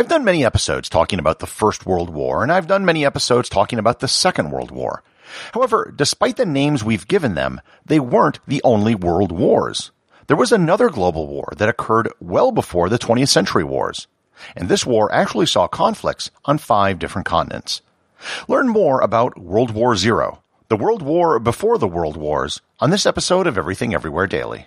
I've done many episodes talking about the First World War, and I've done many episodes talking about the Second World War. However, despite the names we've given them, they weren't the only world wars. There was another global war that occurred well before the 20th century wars. And this war actually saw conflicts on five different continents. Learn more about World War Zero, the World War before the World Wars, on this episode of Everything Everywhere Daily.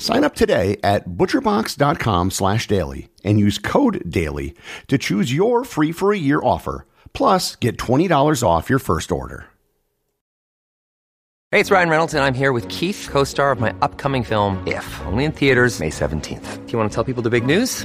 Sign up today at butcherbox.com slash daily and use code DAILY to choose your free for a year offer. Plus, get $20 off your first order. Hey, it's Ryan Reynolds, and I'm here with Keith, co star of my upcoming film, If, only in theaters, May 17th. Do you want to tell people the big news?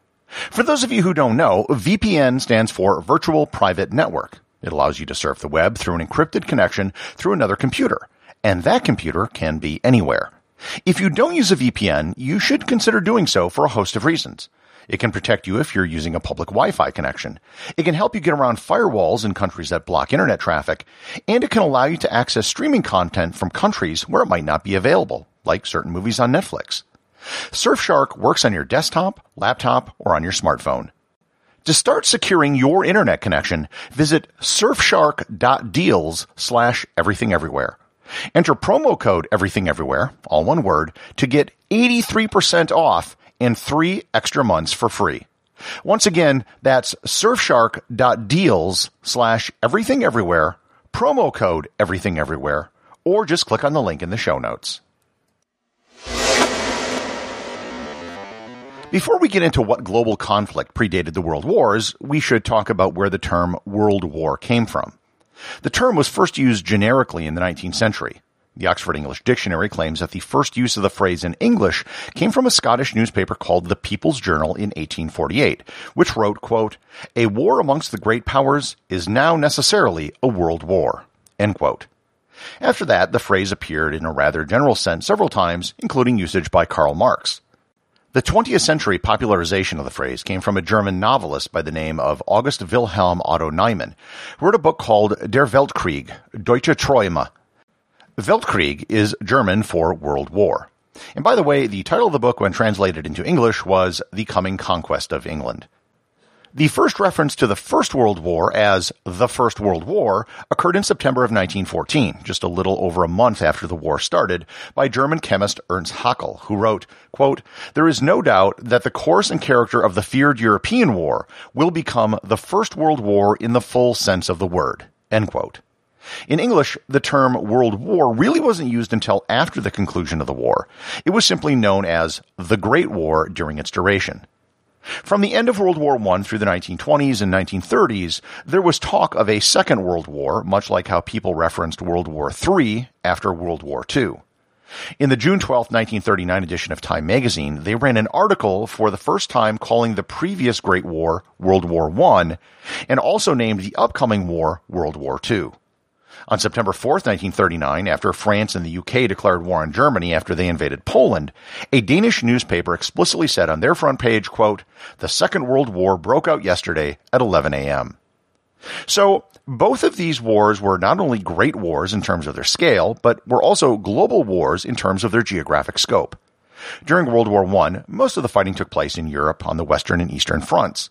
For those of you who don't know, VPN stands for Virtual Private Network. It allows you to surf the web through an encrypted connection through another computer, and that computer can be anywhere. If you don't use a VPN, you should consider doing so for a host of reasons. It can protect you if you're using a public Wi-Fi connection. It can help you get around firewalls in countries that block internet traffic, and it can allow you to access streaming content from countries where it might not be available, like certain movies on Netflix. Surfshark works on your desktop, laptop, or on your smartphone. To start securing your internet connection, visit surfshark.deals slash everything everywhere. Enter promo code everything everywhere, all one word, to get 83% off and three extra months for free. Once again, that's surfshark.deals slash everything everywhere, promo code everything everywhere, or just click on the link in the show notes. Before we get into what global conflict predated the world wars, we should talk about where the term World War came from. The term was first used generically in the 19th century. The Oxford English Dictionary claims that the first use of the phrase in English came from a Scottish newspaper called the People's Journal in 1848, which wrote, quote, A war amongst the great powers is now necessarily a world war. End quote. After that, the phrase appeared in a rather general sense several times, including usage by Karl Marx. The 20th century popularization of the phrase came from a German novelist by the name of August Wilhelm Otto Neumann, who wrote a book called Der Weltkrieg, Deutsche Träume. Weltkrieg is German for World War. And by the way, the title of the book when translated into English was The Coming Conquest of England. The first reference to the First World War as the First World War occurred in September of 1914, just a little over a month after the war started, by German chemist Ernst Haeckel, who wrote, quote, There is no doubt that the course and character of the feared European war will become the First World War in the full sense of the word. End quote. In English, the term World War really wasn't used until after the conclusion of the war. It was simply known as the Great War during its duration. From the end of World War I through the 1920s and 1930s, there was talk of a Second World War, much like how people referenced World War III after World War II. In the June 12, 1939 edition of Time magazine, they ran an article for the first time calling the previous Great War World War I, and also named the upcoming war World War II. On September 4th, 1939, after France and the UK declared war on Germany after they invaded Poland, a Danish newspaper explicitly said on their front page, quote, the Second World War broke out yesterday at 11 a.m. So, both of these wars were not only great wars in terms of their scale, but were also global wars in terms of their geographic scope. During World War I, most of the fighting took place in Europe on the Western and Eastern fronts.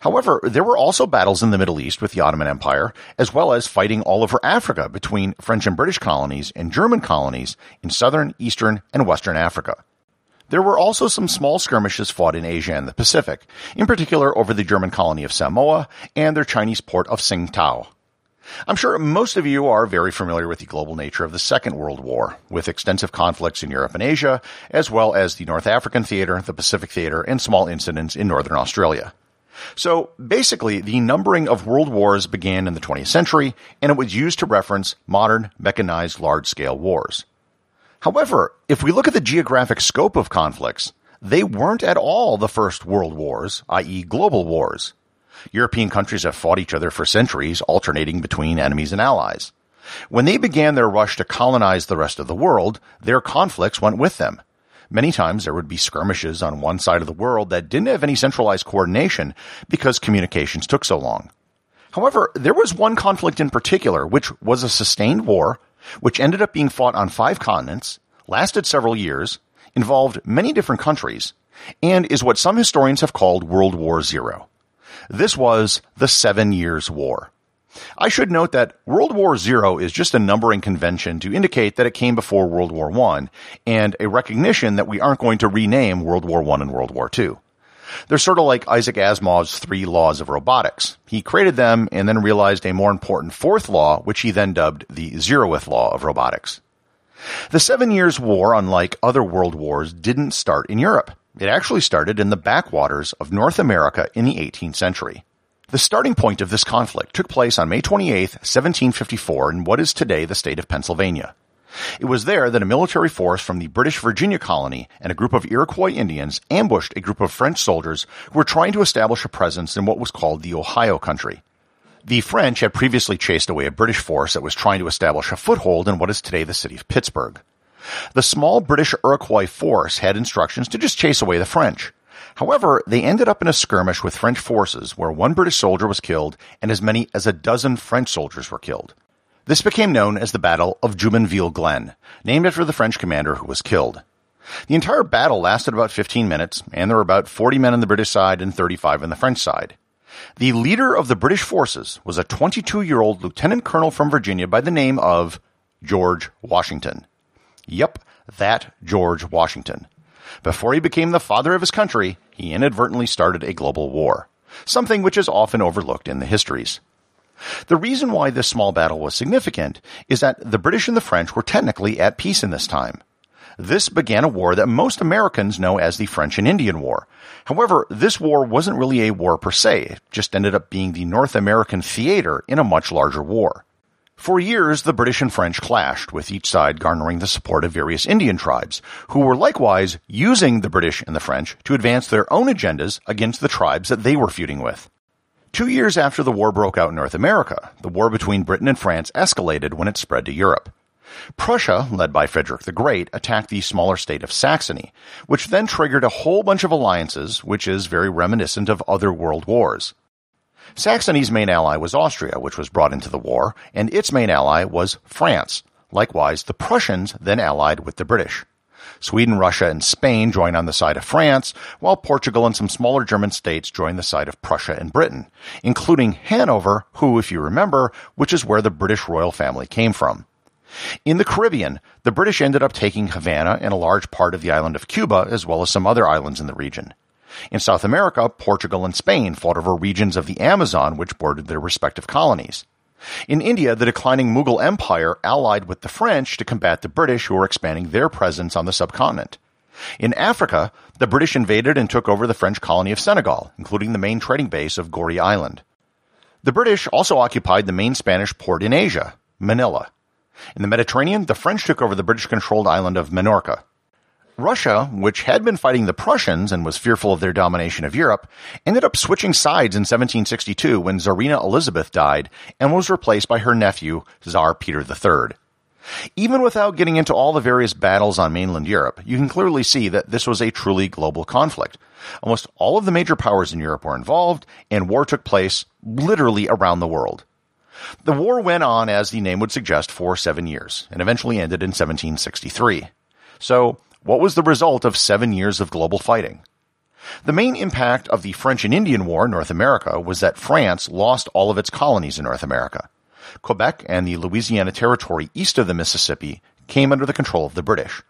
However, there were also battles in the Middle East with the Ottoman Empire, as well as fighting all over Africa between French and British colonies and German colonies in southern, eastern, and western Africa. There were also some small skirmishes fought in Asia and the Pacific, in particular over the German colony of Samoa and their Chinese port of Tsingtao. I'm sure most of you are very familiar with the global nature of the Second World War, with extensive conflicts in Europe and Asia, as well as the North African theater, the Pacific theater, and small incidents in northern Australia. So basically, the numbering of world wars began in the 20th century, and it was used to reference modern mechanized large-scale wars. However, if we look at the geographic scope of conflicts, they weren't at all the first world wars, i.e. global wars. European countries have fought each other for centuries, alternating between enemies and allies. When they began their rush to colonize the rest of the world, their conflicts went with them. Many times there would be skirmishes on one side of the world that didn't have any centralized coordination because communications took so long. However, there was one conflict in particular, which was a sustained war, which ended up being fought on five continents, lasted several years, involved many different countries, and is what some historians have called World War Zero. This was the Seven Years' War. I should note that World War Zero is just a numbering convention to indicate that it came before World War One, and a recognition that we aren't going to rename World War One and World War Two. They're sort of like Isaac Asimov's three laws of robotics. He created them and then realized a more important fourth law, which he then dubbed the zeroth law of robotics. The Seven Years' War, unlike other world wars, didn't start in Europe. It actually started in the backwaters of North America in the 18th century. The starting point of this conflict took place on May 28, 1754 in what is today the state of Pennsylvania. It was there that a military force from the British Virginia colony and a group of Iroquois Indians ambushed a group of French soldiers who were trying to establish a presence in what was called the Ohio country. The French had previously chased away a British force that was trying to establish a foothold in what is today the city of Pittsburgh. The small British Iroquois force had instructions to just chase away the French. However, they ended up in a skirmish with French forces where one British soldier was killed and as many as a dozen French soldiers were killed. This became known as the Battle of Jumonville Glen, named after the French commander who was killed. The entire battle lasted about 15 minutes, and there were about 40 men on the British side and 35 on the French side. The leader of the British forces was a 22 year old lieutenant colonel from Virginia by the name of George Washington. Yep, that George Washington. Before he became the father of his country, he inadvertently started a global war, something which is often overlooked in the histories. The reason why this small battle was significant is that the British and the French were technically at peace in this time. This began a war that most Americans know as the French and Indian War. However, this war wasn't really a war per se, it just ended up being the North American theater in a much larger war. For years, the British and French clashed, with each side garnering the support of various Indian tribes, who were likewise using the British and the French to advance their own agendas against the tribes that they were feuding with. Two years after the war broke out in North America, the war between Britain and France escalated when it spread to Europe. Prussia, led by Frederick the Great, attacked the smaller state of Saxony, which then triggered a whole bunch of alliances, which is very reminiscent of other world wars. Saxony's main ally was Austria, which was brought into the war, and its main ally was France. Likewise, the Prussians then allied with the British. Sweden, Russia, and Spain joined on the side of France, while Portugal and some smaller German states joined the side of Prussia and Britain, including Hanover, who, if you remember, which is where the British royal family came from. In the Caribbean, the British ended up taking Havana and a large part of the island of Cuba, as well as some other islands in the region. In South America, Portugal and Spain fought over regions of the Amazon which bordered their respective colonies. In India, the declining Mughal Empire allied with the French to combat the British who were expanding their presence on the subcontinent. In Africa, the British invaded and took over the French colony of Senegal, including the main trading base of Goree Island. The British also occupied the main Spanish port in Asia, Manila. In the Mediterranean, the French took over the British controlled island of Minorca. Russia, which had been fighting the Prussians and was fearful of their domination of Europe, ended up switching sides in 1762 when Tsarina Elizabeth died and was replaced by her nephew, Tsar Peter III. Even without getting into all the various battles on mainland Europe, you can clearly see that this was a truly global conflict. Almost all of the major powers in Europe were involved, and war took place literally around the world. The war went on, as the name would suggest, for seven years, and eventually ended in 1763. So, what was the result of seven years of global fighting? The main impact of the French and Indian War in North America was that France lost all of its colonies in North America. Quebec and the Louisiana Territory east of the Mississippi came under the control of the British.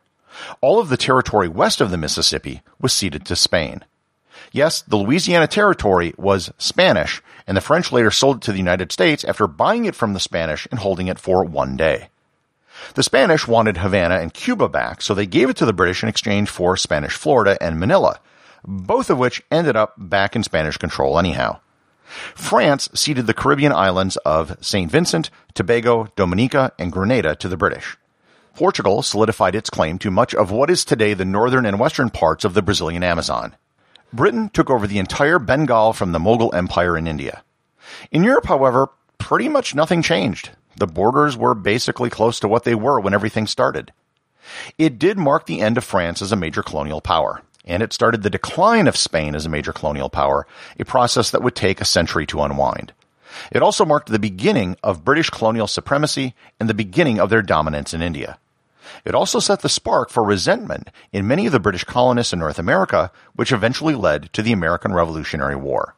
All of the territory west of the Mississippi was ceded to Spain. Yes, the Louisiana Territory was Spanish, and the French later sold it to the United States after buying it from the Spanish and holding it for one day. The Spanish wanted Havana and Cuba back, so they gave it to the British in exchange for Spanish Florida and Manila, both of which ended up back in Spanish control anyhow. France ceded the Caribbean islands of St. Vincent, Tobago, Dominica, and Grenada to the British. Portugal solidified its claim to much of what is today the northern and western parts of the Brazilian Amazon. Britain took over the entire Bengal from the Mughal Empire in India. In Europe, however, pretty much nothing changed. The borders were basically close to what they were when everything started. It did mark the end of France as a major colonial power and it started the decline of Spain as a major colonial power, a process that would take a century to unwind. It also marked the beginning of British colonial supremacy and the beginning of their dominance in India. It also set the spark for resentment in many of the British colonists in North America, which eventually led to the American Revolutionary War.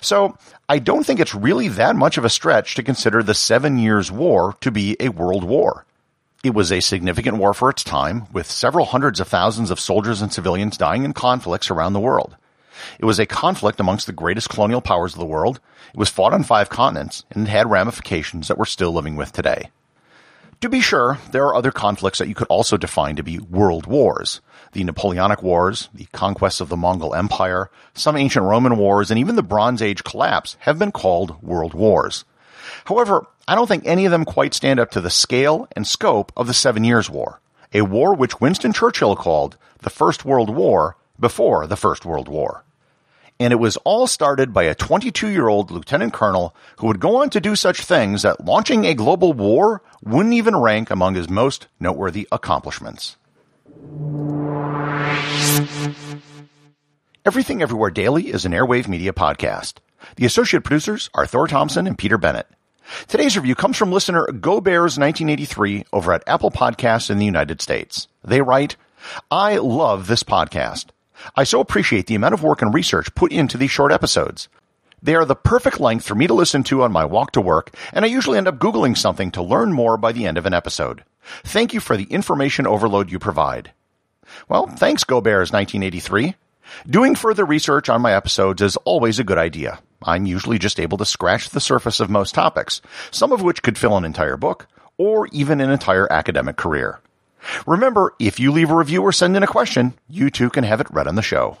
So, I don't think it's really that much of a stretch to consider the Seven Years' War to be a world war. It was a significant war for its time, with several hundreds of thousands of soldiers and civilians dying in conflicts around the world. It was a conflict amongst the greatest colonial powers of the world. It was fought on five continents, and it had ramifications that we're still living with today. To be sure, there are other conflicts that you could also define to be world wars. The Napoleonic Wars, the conquests of the Mongol Empire, some ancient Roman wars, and even the Bronze Age collapse have been called world wars. However, I don't think any of them quite stand up to the scale and scope of the Seven Years' War, a war which Winston Churchill called the First World War before the First World War. And it was all started by a 22 year old lieutenant colonel who would go on to do such things that launching a global war wouldn't even rank among his most noteworthy accomplishments. Everything Everywhere Daily is an airwave media podcast. The associate producers are Thor Thompson and Peter Bennett. Today's review comes from listener Go Bears 1983 over at Apple Podcasts in the United States. They write, I love this podcast. I so appreciate the amount of work and research put into these short episodes. They are the perfect length for me to listen to on my walk to work, and I usually end up Googling something to learn more by the end of an episode. Thank you for the information overload you provide. Well, thanks, Go Bears 1983. Doing further research on my episodes is always a good idea. I'm usually just able to scratch the surface of most topics, some of which could fill an entire book or even an entire academic career. Remember, if you leave a review or send in a question, you too can have it read on the show.